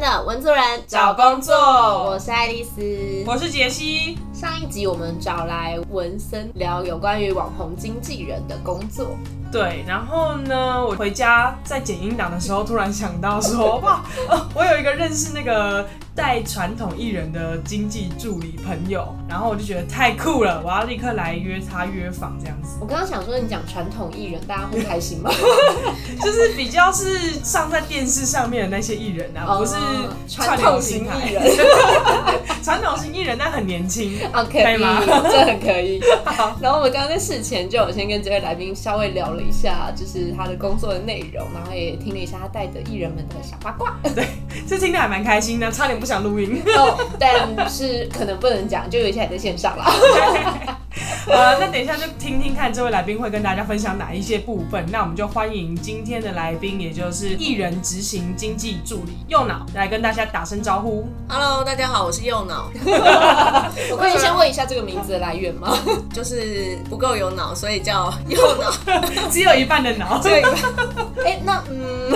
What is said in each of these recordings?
的文族人找工作我是爱丽丝。我是杰西。上一集我们找来文森聊有关于网红经纪人的工作。对，然后呢，我回家在剪音档的时候，突然想到说，哇，哦，我有一个认识那个带传统艺人的经济助理朋友，然后我就觉得太酷了，我要立刻来约他约访这样子。我刚刚想说，你讲传统艺人，大家会开心吗？就是比较是上在电视上面的那些艺人啊，不是传统型艺人。传统型艺人，但很年轻，OK 可以吗？这很可以。然后我们刚刚在事前就有先跟这位来宾稍微聊了一下，就是他的工作的内容，然后也听了一下他带的艺人们的小八卦。对，这听得还蛮开心的，差点不想录音。哦，但是可能不能讲，就有一些还在线上了。呃，那等一下就听听看这位来宾会跟大家分享哪一些部分。那我们就欢迎今天的来宾，也就是艺人执行经济助理右脑来跟大家打声招呼。Hello，大家好，我是右脑。我可以先问一下这个名字的来源吗？就是不够有脑，所以叫右脑，只有一半的脑。对。哎，那嗯，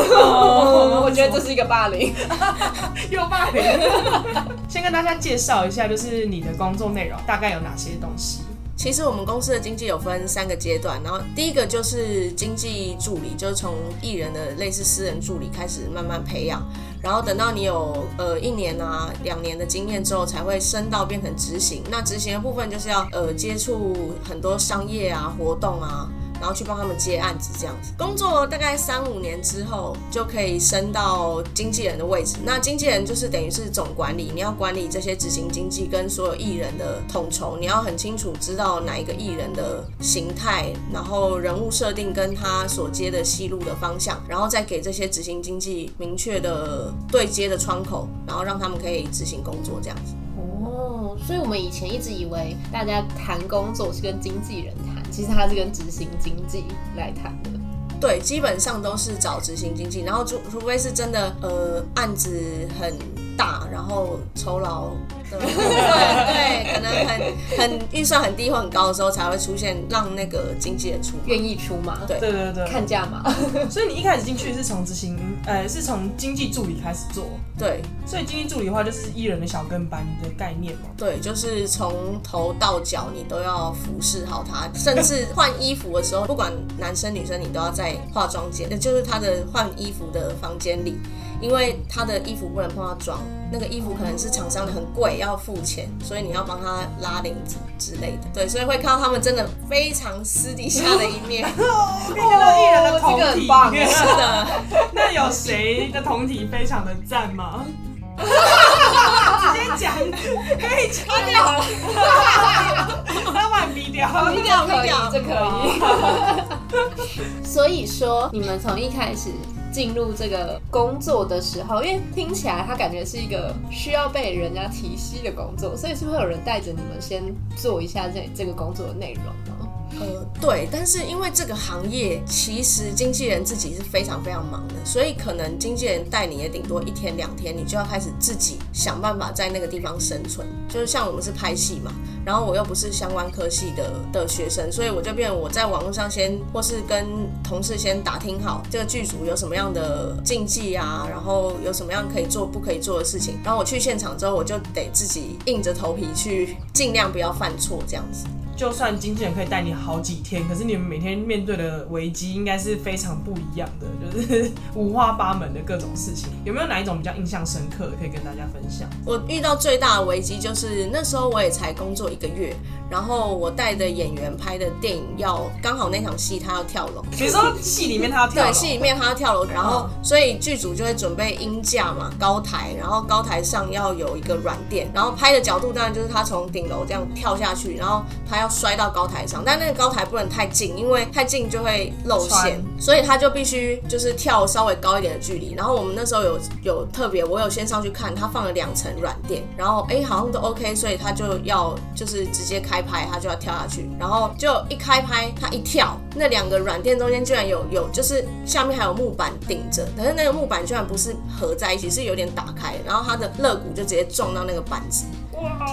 我觉得这是一个霸凌，又霸凌。先跟大家介绍一下，就是你的工作内容大概有哪些东西。其实我们公司的经济有分三个阶段，然后第一个就是经济助理，就是从艺人的类似私人助理开始慢慢培养，然后等到你有呃一年啊两年的经验之后，才会升到变成执行。那执行的部分就是要呃接触很多商业啊活动啊。然后去帮他们接案子，这样子工作大概三五年之后就可以升到经纪人的位置。那经纪人就是等于是总管理，你要管理这些执行经纪跟所有艺人的统筹，你要很清楚知道哪一个艺人的形态，然后人物设定跟他所接的戏路的方向，然后再给这些执行经纪明确的对接的窗口，然后让他们可以执行工作这样子。哦，所以我们以前一直以为大家谈工作是跟经纪人谈。其实他是跟执行经济来谈的，对，基本上都是找执行经济，然后除除非是真的呃案子很大，然后酬劳。对，可能很很预算很低或很高的时候，才会出现让那个经纪人出愿意出嘛？对对对对，看价嘛。所以你一开始进去是从执行，呃，是从经济助理开始做。对，所以经济助理的话就是艺人的小跟班的概念嘛。对，就是从头到脚你都要服侍好他，甚至 换衣服的时候，不管男生女生，你都要在化妆间，就是他的换衣服的房间里。因为他的衣服不能碰到妆，那个衣服可能是厂商的很贵，要付钱，所以你要帮他拉领子之类的。对，所以会看到他们真的非常私底下的一面。哦，看到艺人的同体，是的。那有谁的同体非常的赞吗？直接讲，可以擦掉了。他把鼻掉，鼻掉可以，这可以。所以说，你们从一开始。进入这个工作的时候，因为听起来他感觉是一个需要被人家提携的工作，所以是会有人带着你们先做一下这这个工作的内容吗？呃，对，但是因为这个行业其实经纪人自己是非常非常忙的，所以可能经纪人带你也顶多一天两天，你就要开始自己想办法在那个地方生存。就是像我们是拍戏嘛，然后我又不是相关科系的的学生，所以我就变我在网络上先或是跟同事先打听好这个剧组有什么样的禁忌啊，然后有什么样可以做不可以做的事情，然后我去现场之后，我就得自己硬着头皮去尽量不要犯错这样子。就算经纪人可以带你好几天，可是你们每天面对的危机应该是非常不一样的，就是五花八门的各种事情。有没有哪一种比较印象深刻的可以跟大家分享？我遇到最大的危机就是那时候我也才工作一个月。然后我带的演员拍的电影要刚好那场戏他要跳楼，比如说戏里面他要跳楼，对，戏里面他要跳楼，然后所以剧组就会准备音架嘛，高台，然后高台上要有一个软垫，然后拍的角度当然就是他从顶楼这样跳下去，然后他要摔到高台上，但那个高台不能太近，因为太近就会露馅，所以他就必须就是跳稍微高一点的距离。然后我们那时候有有特别，我有先上去看，他放了两层软垫，然后哎好像都 OK，所以他就要就是直接开。拍他就要跳下去，然后就一开拍，他一跳，那两个软垫中间居然有有，就是下面还有木板顶着，可是那个木板居然不是合在一起，是有点打开，然后他的肋骨就直接撞到那个板子。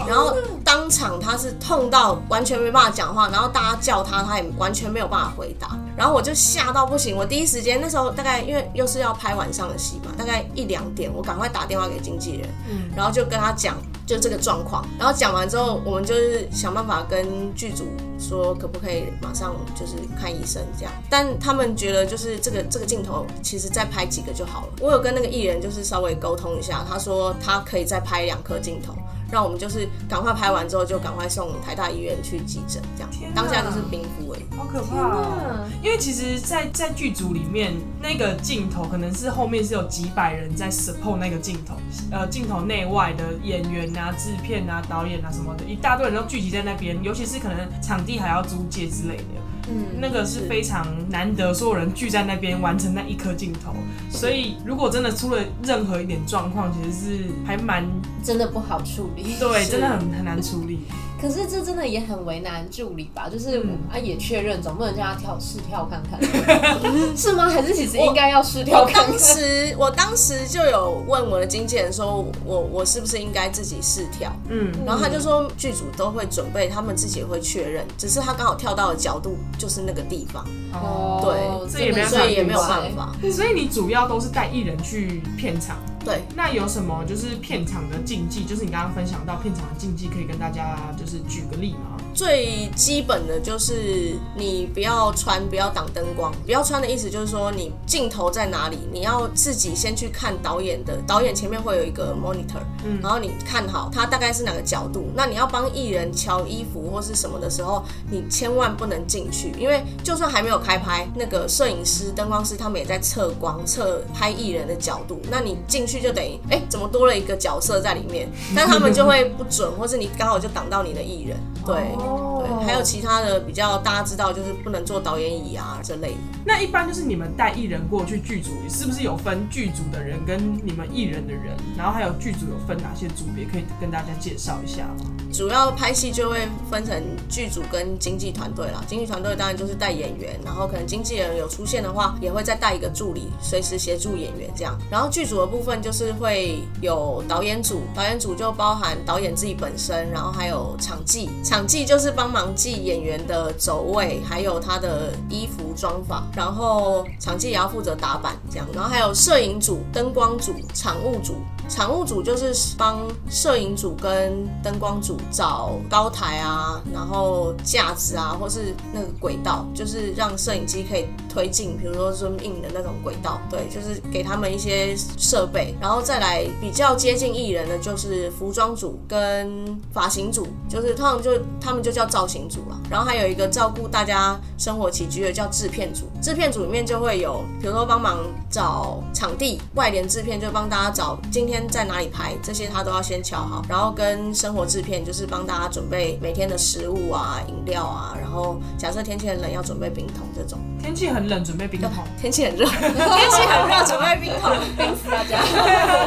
然后当场他是痛到完全没办法讲话，然后大家叫他，他也完全没有办法回答。然后我就吓到不行，我第一时间那时候大概因为又是要拍晚上的戏嘛，大概一两点，我赶快打电话给经纪人，嗯然后就跟他讲就这个状况。然后讲完之后，我们就是想办法跟剧组说可不可以马上就是看医生这样。但他们觉得就是这个这个镜头其实再拍几个就好了。我有跟那个艺人就是稍微沟通一下，他说他可以再拍两颗镜头。让我们就是赶快拍完之后就赶快送台大医院去急诊，这样当下就是冰敷哎，好可怕哦！因为其实，在在剧组里面，那个镜头可能是后面是有几百人在 support 那个镜头，呃，镜头内外的演员啊、制片啊、导演啊什么的，一大堆人都聚集在那边，尤其是可能场地还要租借之类的。嗯，那个是非常难得，所有人聚在那边完成那一颗镜头，所以如果真的出了任何一点状况，其实是还蛮真的不好处理。对，真的很很难处理。可是这真的也很为难助理吧？就是啊，也确认，总不能叫他跳试跳看看，是吗？还是其实应该要试跳？当时我当时就有问我的经纪人说，我我是不是应该自己试跳？嗯，然后他就说剧组都会准备，他们自己也会确认，只是他刚好跳到的角度就是那个地方。哦，对，所以所以也没有办法。所以你主要都是带艺人去片场。对，那有什么就是片场的禁忌？就是你刚刚分享到片场的禁忌，可以跟大家就是举个例吗？最基本的就是你不要穿，不要挡灯光。不要穿的意思就是说，你镜头在哪里，你要自己先去看导演的，导演前面会有一个 monitor，嗯，然后你看好他大概是哪个角度。那你要帮艺人瞧衣服或是什么的时候，你千万不能进去，因为就算还没有开拍，那个摄影师、灯光师他们也在测光、测拍艺人的角度。那你进去就等于，哎，怎么多了一个角色在里面？但他们就会不准，或是你刚好就挡到你的艺人，对。对，还有其他的比较大家知道，就是不能做导演椅啊这类的。那一般就是你们带艺人过去剧组，是不是有分剧组的人跟你们艺人的人？然后还有剧组有分哪些组别，可以跟大家介绍一下吗？主要拍戏就会分成剧组跟经纪团队啦。经纪团队当然就是带演员，然后可能经纪人有出现的话，也会再带一个助理，随时协助演员这样。然后剧组的部分就是会有导演组，导演组就包含导演自己本身，然后还有场记，场记就就是帮忙记演员的走位，还有他的衣服装法，然后场记也要负责打板这样。然后还有摄影组、灯光组、场务组。场务组就是帮摄影组跟灯光组找高台啊，然后架子啊，或是那个轨道，就是让摄影机可以推进，比如说 zoom in 的那种轨道，对，就是给他们一些设备，然后再来比较接近艺人的，就是服装组跟发型组，就是通常就他们就叫造型组了，然后还有一个照顾大家生活起居的叫制片组，制片组里面就会有，比如说帮忙找场地，外联制片就帮大家找今天。在哪里拍这些他都要先敲好，然后跟生活制片就是帮大家准备每天的食物啊、饮料啊，然后假设天气很冷要准备冰桶这种。天气很冷准备冰桶，天气很热，天气很热准备冰桶，冰死大家。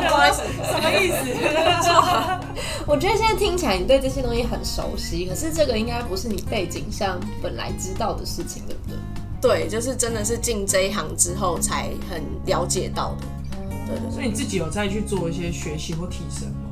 不好意思，什么 意思？我觉得现在听起来你对这些东西很熟悉，可是这个应该不是你背景上本来知道的事情，对不对？对，就是真的是进这一行之后才很了解到的。所以你自己有再去做一些学习或提升吗？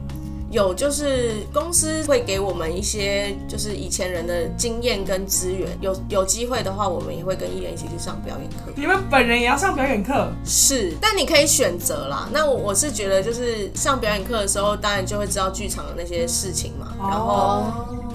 有，就是公司会给我们一些就是以前人的经验跟资源。有有机会的话，我们也会跟艺人一起去上表演课。你们本人也要上表演课？是，但你可以选择啦。那我我是觉得，就是上表演课的时候，当然就会知道剧场的那些事情嘛。然后。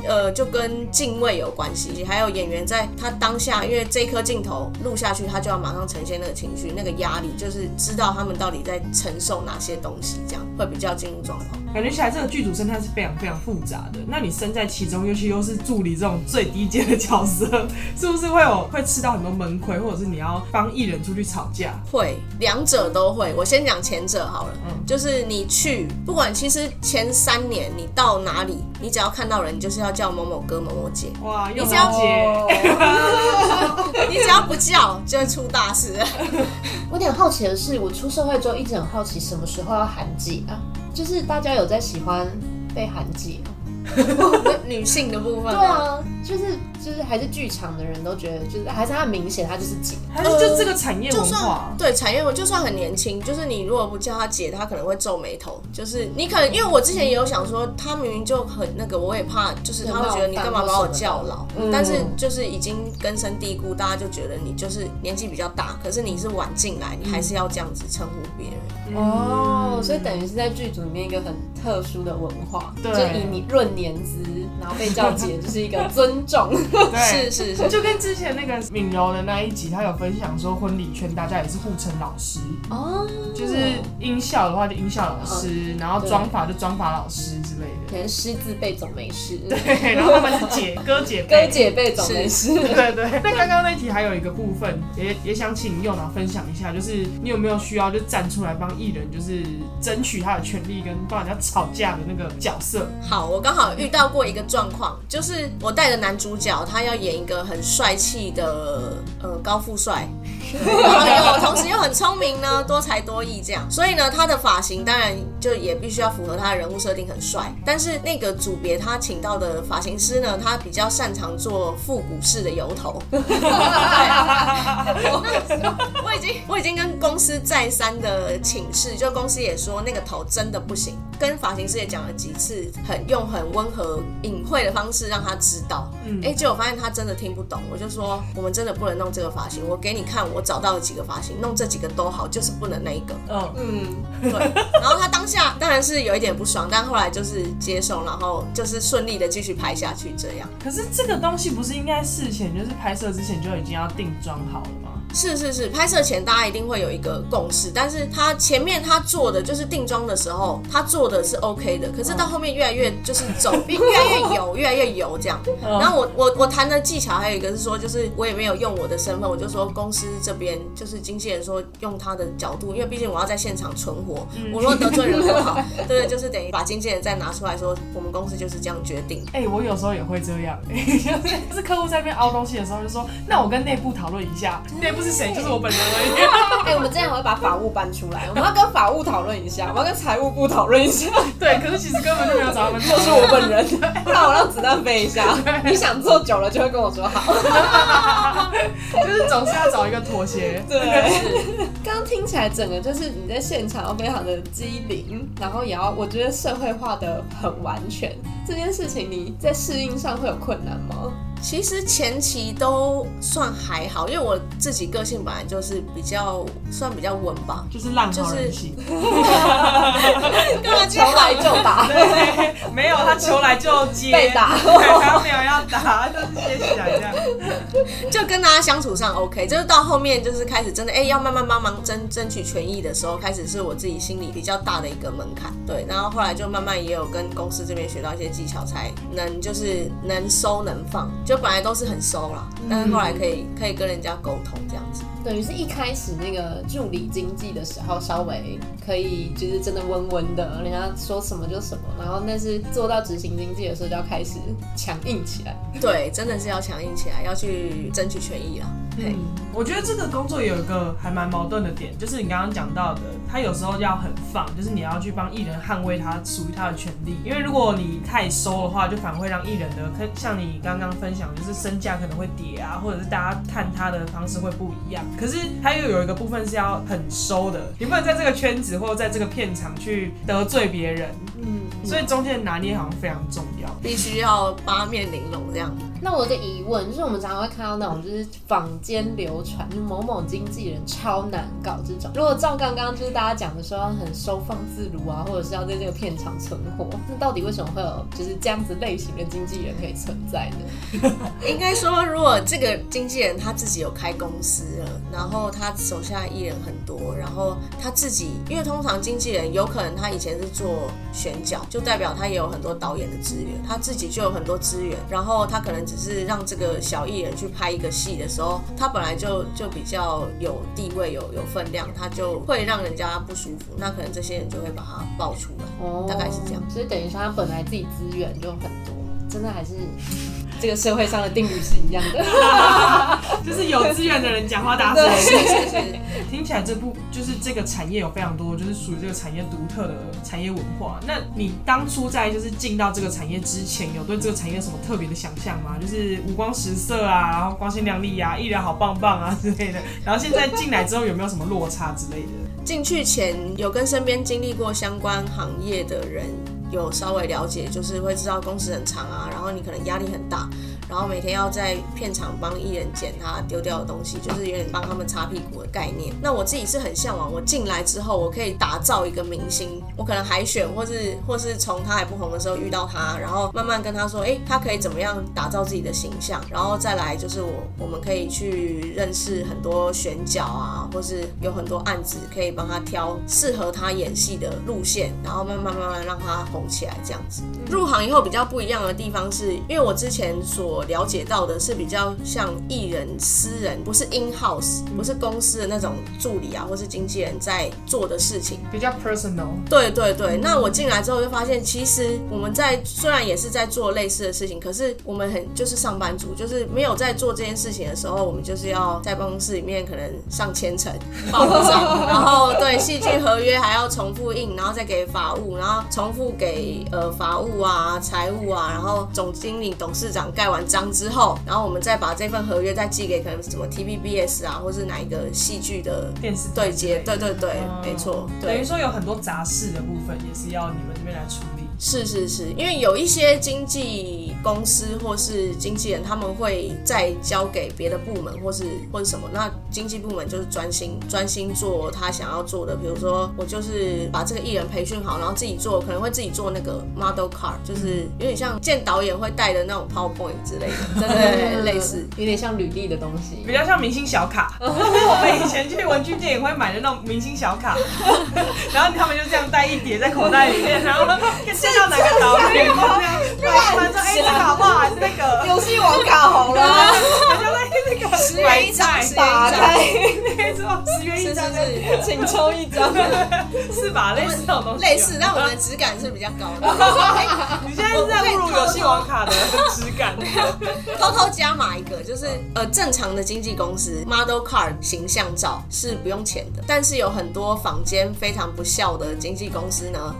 呃，就跟敬畏有关系，还有演员在他当下，因为这颗镜头录下去，他就要马上呈现那个情绪、那个压力，就是知道他们到底在承受哪些东西，这样会比较进入状况。感觉起来这个剧组生态是非常非常复杂的。那你身在其中，尤其又是助理这种最低阶的角色，是不是会有会吃到很多闷亏，或者是你要帮艺人出去吵架？会，两者都会。我先讲前者好了，嗯，就是你去，不管其实前三年你到哪里，你只要看到人，你就是要叫某某哥、某某姐。哇，你只要姐，你只要不叫，就会出大事。我有点好奇的是，我出社会之后一直很好奇，什么时候要喊姐啊？就是大家有在喜欢被喊姐吗？女性的部分。对啊，就是就是还是剧场的人都觉得，就是还是他很明显，他就是姐。还是就这个产业就算文化？对产业文，就算很年轻，就是你如果不叫他姐，他可能会皱眉头。就是你可能因为我之前也有想说，他明明就很那个，我也怕，就是他会觉得你干嘛把我叫老。嗯但是就是已经根深蒂固，大家就觉得你就是年纪比较大，可是你是晚进来，你还是要这样子称呼别人。哦，所以等于是在剧组里面一个很特殊的文化，对就以你论年资，然后被叫姐就是一个尊重。对，是是是，就跟之前那个敏柔的那一集，他有分享说，婚礼圈大家也是互称老师，哦，就是音效的话就音效老师，然后妆法就妆法老师之类的。可能师字辈总没事，对，然后他们是姐哥姐哥辈。姐辈总没事。对对，那刚刚那题还有一个部分，也也想请佑脑分享一下，就是你有没有需要就站出来帮艺人，就是争取他的权利，跟帮人家吵架的那个角色？好，我刚好遇到过一个状况，就是我带的男主角他要演一个很帅气的呃高富帅，然后又同时又很聪明呢，多才多艺这样，所以呢，他的发型当然就也必须要符合他的人物设定很帅，但是那个组别他请到的发型师呢，他比较擅长做复古式的油头。对。我已经我已经跟公司再三的请示，就公司也说那个头真的不行，跟发型师也讲了几次，很用很温和隐晦的方式让他知道。嗯，哎，结果发现他真的听不懂，我就说我们真的不能弄这个发型，我给你看我找到了几个发型，弄这几个都好，就是不能那一个。嗯，嗯，对，然后他当下当然是有一点不爽，但后来就是接受，然后就是顺利的继续拍下去这样。可是这个东西不是应该事前就是拍摄之前就已经要定妆好了吗？是是是，拍摄前大家一定会有一个共识，但是他前面他做的就是定妆的时候，他做的是 OK 的，可是到后面越来越就是走，越来越油，越来越油这样。然后我我我谈的技巧还有一个是说，就是我也没有用我的身份，我就说公司这边就是经纪人说用他的角度，因为毕竟我要在现场存活，我如果得罪人不好，对 对，就是等于把经纪人再拿出来说，我们公司就是这样决定。哎、我有时候也会这样，就 是就是客户在那边凹东西的时候，就说那我跟内部讨论一下，内部是谁？就是我本人而已。哎、我们这样会把法务搬出来，我们要跟法务讨论一下，我们要跟财务部讨论一下，对，可是其实根本就没有找他们，就就是我本人，那我让子弹飞一下。你想做久了就会跟我说好。就是总是要找一个妥协。对，刚刚听起来整个就是你在现场要非常的机灵，然后也要我觉得社会化的很完全。这件事情你在适应上会有困难吗？其实前期都算还好，因为我自己个性本来就是比较算比较稳吧。就是烂好人性，干嘛求来就打，对，没有他求来就接，被打对，他没有要打，就是接起来这样。就跟大家相处上 OK，就是到后面就是开始真的哎、要慢慢帮忙争争取权益的时候，开始是我自己心里比较大的一个门槛。对，然后后来就慢慢也有跟公司这边学到一些技巧，才能就是能收能放。就本来都是很收啦，但是后来可以可以跟人家沟通这样子。等于是一开始那个助理经济的时候，稍微可以就是真的温温的，人家说什么就什么，然后但是做到执行经济的时候，就要开始强硬起来。对，真的是要强硬起来，要去争取权益啦。嘿，我觉得这个工作有一个还蛮矛盾的点，就是你刚刚讲到的，他有时候要很放，就是你要去帮艺人捍卫他属于他的权利。因为如果你太收的话，就反而会让艺人的，可像你刚刚分享，就是身价可能会跌啊，或者是大家看他的方式会不一样。可是他又有一个部分是要很收的，你不能在这个圈子或者在这个片场去得罪别人，嗯，所以中间的拿捏好像非常重要。必须要八面玲珑这样。那我有个疑问，就是我们常常会看到那种就是坊间流传，就是某某经纪人超难搞这种。如果照刚刚就是大家讲的说很收放自如啊，或者是要在这个片场存活，那到底为什么会有就是这样子类型的经纪人可以存在呢？应该说，如果这个经纪人他自己有开公司了，然后他手下艺人很多，然后他自己，因为通常经纪人有可能他以前是做选角，就代表他也有很多导演的资源，他自己就有很多资源，然后他可能只是让这个小艺人去拍一个戏的时候，他本来就就比较有地位、有有分量，他就会让人家不舒服，那可能这些人就会把他爆出来，大概是这样。所以等于说他本来自己资源就很多，真的还是这个社会上的定律是一样的。就是有资源的人讲话大声。对是是是，听起来这部就是这个产业有非常多，就是属于这个产业独特的产业文化。那你当初在就是进到这个产业之前，有对这个产业有什么特别的想象吗？就是五光十色啊，然后光鲜亮丽啊，艺人好棒棒啊之类的。然后现在进来之后有没有什么落差之类的？进去前有跟身边经历过相关行业的人有稍微了解，就是会知道工时很长啊，然后你可能压力很大，然后每天要在片场帮艺人捡他丢掉的东西，就是有点帮他们擦屁股的概念。那我自己是很向往，我进来之后，我可以打造一个明星，我可能海选，或是或是从他还不红的时候遇到他，然后慢慢跟他说，诶，他可以怎么样打造自己的形象，然后再来就是我我们可以去认识很多选角啊，或是有很多案子可以帮他挑适合他演戏的路线，然后慢慢慢慢让他红起来这样子。入行以后比较不一样的地方是，因为我之前所了解到的是比较像艺人私人，不是 in house，不是公司的那种助理啊，或是经纪人在做的事情。比较 personal。对对对，那我进来之后就发现，其实我们在虽然也是在做类似的事情，可是我们很就是上班族，就是没有在做这件事情的时候，我们就是要在办公室里面可能上千层报账，然后对戏剧合约还要重复印，然后再给法务，然后重复给呃法务啊、财务啊，然后总经理、董事长盖完章之后，然后我们再把这份合约再寄给可能什么 TVBS 啊，或是哪一个戏剧的电视对接，对对对，嗯没错，等于。说有很多杂事的部分也是要你们这边来处理。是是是，因为有一些经纪公司或是经纪人，他们会再交给别的部门或是或是什么，那经纪部门就是专心专心做他想要做的，比如说我就是把这个艺人培训好，然后自己做，可能会自己做那个 model card，就是有点像见导演会带的那种 PowerPoint 之类的，对 对对，类似。有点像履历的东西比。较像明星小卡，我们以前去文具店也会买的那种明星小卡，然后他们就这样带一叠在口袋里面，然后见到哪个导演就这样买完说，哎，这个好不好？还是那个？游戏王卡红了，好像在那个十元一张，打开，十元一张，是。请抽一张。是吧？类似这种东西，类似，但我们的质感是比较高的。你现在是在侮辱游戏王卡的质感。偷偷加码一个，就是呃正常的经纪公司 model card 形象照是不用钱的，但是有很多坊间非常不孝的经纪公司呢。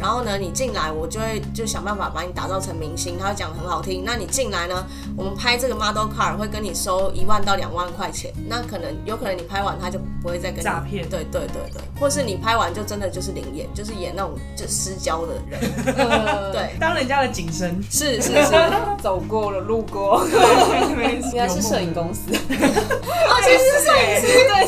然后呢，你进来，我就会就想办法把你打造成明星。他会讲得很好听，那你进来呢，我们拍这个 model card 会跟你收一万到两万块钱。那可能有可能你拍完他就不会再跟你诈骗对对对对，或是你拍完就真的就是灵演，就是演那种就私交的人。呃，对，当人家的景深，是是是，走过了，路过，没错应该是摄影公司。哦，其实是摄影师。对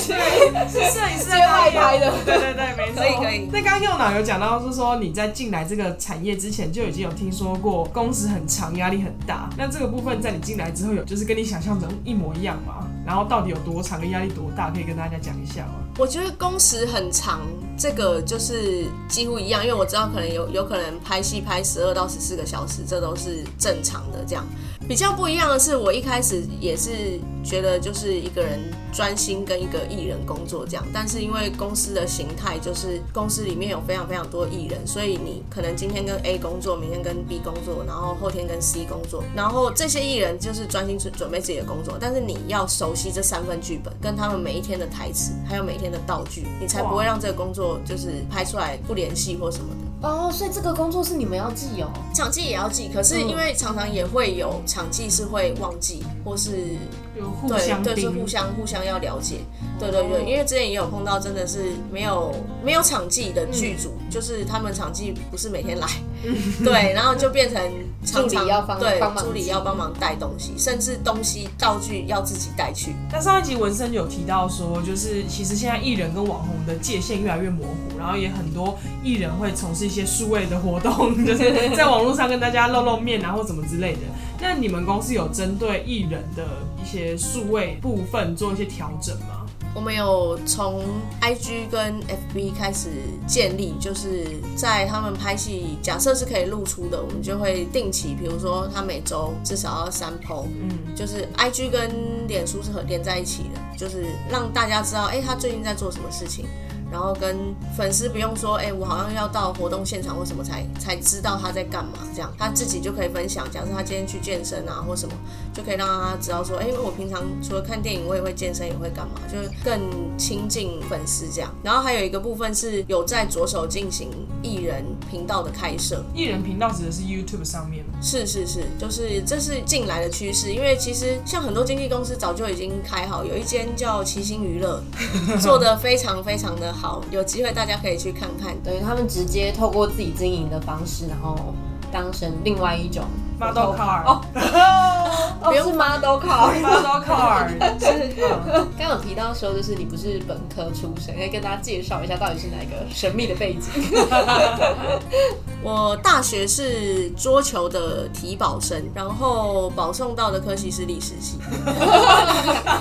对，是摄影师接外拍的对对对，没错。可以可以那刚刚右脑有讲到，是说你在进来这个产业之前就已经有听说过工时很长，压力很大。那这个部分在你进来之后有就是跟你想象中一模一样吗？然后到底有多长，跟压力多大，可以跟大家讲一下吗？我觉得工时很长，这个就是几乎一样，因为我知道可能有有可能拍戏拍十二到十四个小时，这都是正常的。这样比较不一样的是，我一开始也是觉得就是一个人专心跟一个艺人工作这样，但是因为公司的形态就是公司里面有非常非常多艺人，所以你可能今天跟 A 工作，明天跟 B 工作，然后后天跟 C 工作，然后这些艺人就是专心准准备自己的工作，但是你要熟悉这三份剧本，跟他们每一天的台词，还有每天的道具，你才不会让这个工作就是拍出来不联系或什么的。哦，所以这个工作是你们要记哦。场记也要记，可是因为常常也会有场记是会忘记，或是有互相对是互相互相要了解，对对对，因为之前也有碰到真的是没有没有场记的剧组，就是他们场记不是每天来，对，然后就变成常常助理要帮对帮助理要帮忙带东西，甚至东西道具要自己带去，那上一集文森有提到说，就是其实现在艺人跟网红的界限越来越模糊，然后也很多艺人会从事一些数位的活动，就是在网络上跟大家露露面啊或怎么之类的。那你们公司有针对艺人的一些数位部分做一些调整吗？我们有从 IG 跟 FB 开始建立，就是在他们拍戏，假设是可以露出的，我们就会定期，比如说他每周至少要三 PO，嗯，就是 IG 跟脸书是合连在一起的，就是让大家知道，哎、他最近在做什么事情。然后跟粉丝不用说，哎、我好像要到活动现场或什么才才知道他在干嘛，这样他自己就可以分享。假设他今天去健身啊或什么，就可以让他知道说，哎、我平常除了看电影，我也会健身，也会干嘛，就是更亲近粉丝这样。然后还有一个部分是有在着手进行艺人频道的开设，艺人频道指的是 YouTube 上面吗，是是是，就是这是近来的趋势，因为其实像很多经纪公司早就已经开好，有一间叫齐星娱乐，做的非常非常的好，好有机会大家可以去看看。对他们直接透过自己经营的方式，然后当成另外一种 Model car 哦，不是 model car。Model car 刚刚有提到说，就是你不是本科出身，可以跟大家介绍一下到底是哪个神秘的背景。我大学是桌球的体保生，然后保送到的科系是历史系。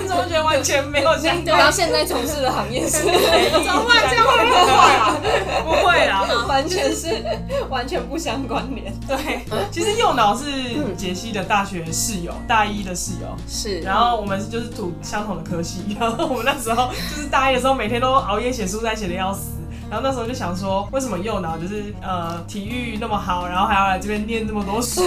怎么觉得完全没有相然关？后现在从事的行业是，怎么办？这样会不会啊？不会啦，完全是完全不相关联。对，其实右脑是杰西的大学室友，大一的室友。是，然后我们就是读相同的科系，然后我们那时候就是大一的时候，每天都熬夜写书，在写的要死。然后那时候就想说，为什么右脑就是呃体育那么好，然后还要来这边念这么多书，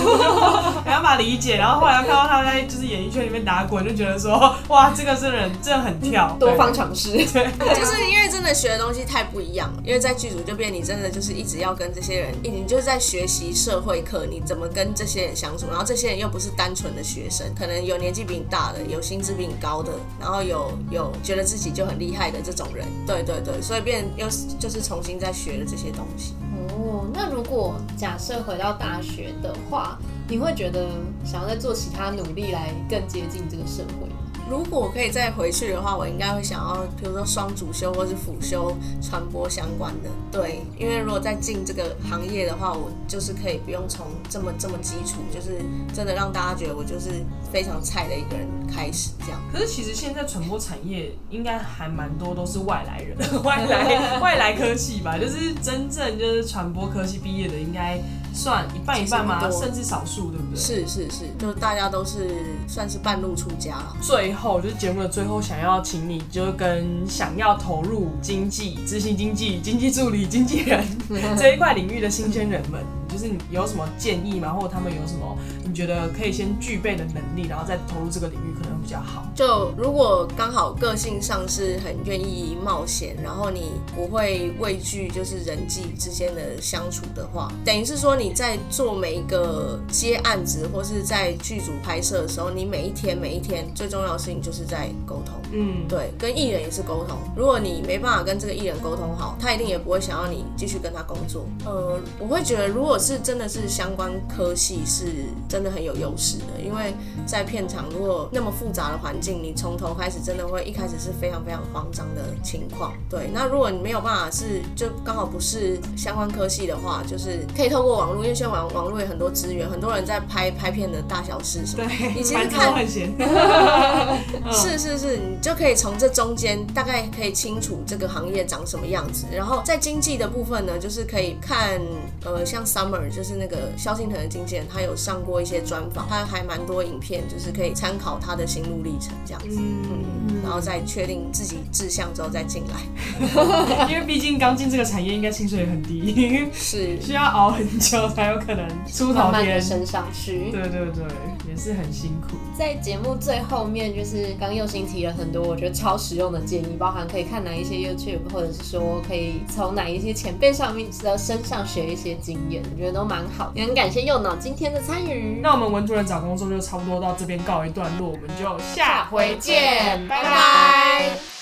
没办法理解。然后后来看到他在就是演艺圈里面打滚，就觉得说，哇，这个是人真的很跳，多方尝试。对，就是因为真的学的东西太不一样了，因为在剧组就变你真的就是一直要跟这些人，你就是在学习社会课，你怎么跟这些人相处，然后这些人又不是单纯的学生，可能有年纪比你大的，有薪资比你高的，然后有有觉得自己就很厉害的这种人，对对对，所以变又是就是重新在学了这些东西。哦，那如果假设回到大学的话，你会觉得想要再做其他努力来更接近这个社会？如果可以再回去的话，我应该会想要，比如说双主修或是辅修传播相关的。对，因为如果再进这个行业的话，我就是可以不用从这么这么基础，就是真的让大家觉得我就是非常菜的一个人开始这样。可是其实现在传播产业应该还蛮多都是外来人，外 来外来科技吧，就是真正就是传播科技毕业的，应该算一半一半吗？其实不多甚至少数，对不对？。是是是，就是大家都是算是半路出家了。最后就是节目的最后，想要请你就跟想要投入经济、执行经济、经济助理、经纪人 这一块领域的新鲜人们，就是你有什么建议吗？或者他们有什么你觉得可以先具备的能力，然后再投入这个领域可能比较好？就如果刚好个性上是很愿意冒险，然后你不会畏惧就是人际之间的相处的话，等于是说你在做每一个接案子或是在剧组拍摄的时候，你每一天每一天最重要的事情就是在沟通。嗯，对，跟艺人也是沟通。如果你没办法跟这个艺人沟通好，他一定也不会想要你继续跟他工作。呃，我会觉得，如果是真的是相关科系，是真的很有优势的，因为在片场如果那么复杂的环境，你从头开始真的会一开始是非常非常慌张的情况。对，那如果你没有办法是就刚好不是相关科系的话，就是可以透过网络，因为现在网网络有很多资源，很多人在拍拍片的大小事什么。对，你其实看。是是是，你就可以从这中间大概可以清楚这个行业长什么样子。然后在经济的部分呢，就是可以看呃，像 Summer 就是那个萧敬腾的经纪人，他有上过一些专访，他还蛮多影片，就是可以参考他的心路历程这样子。嗯，然后再确定自己志向之后再进来，因为毕竟刚进这个产业，应该薪水也很低，是需要熬很久才有可能出头天。慢慢升上去。对对对，也是很辛苦。在节目最后面，就是刚佑星提了很多我觉得超实用的建议，包含可以看哪一些 YouTube，或者是说可以从哪一些前辈上面的身上学一些经验，我觉得都蛮好。也很感谢右脑今天的参与。那我们文主任找工作就差不多到这边告一段落，我们就下回见，拜拜。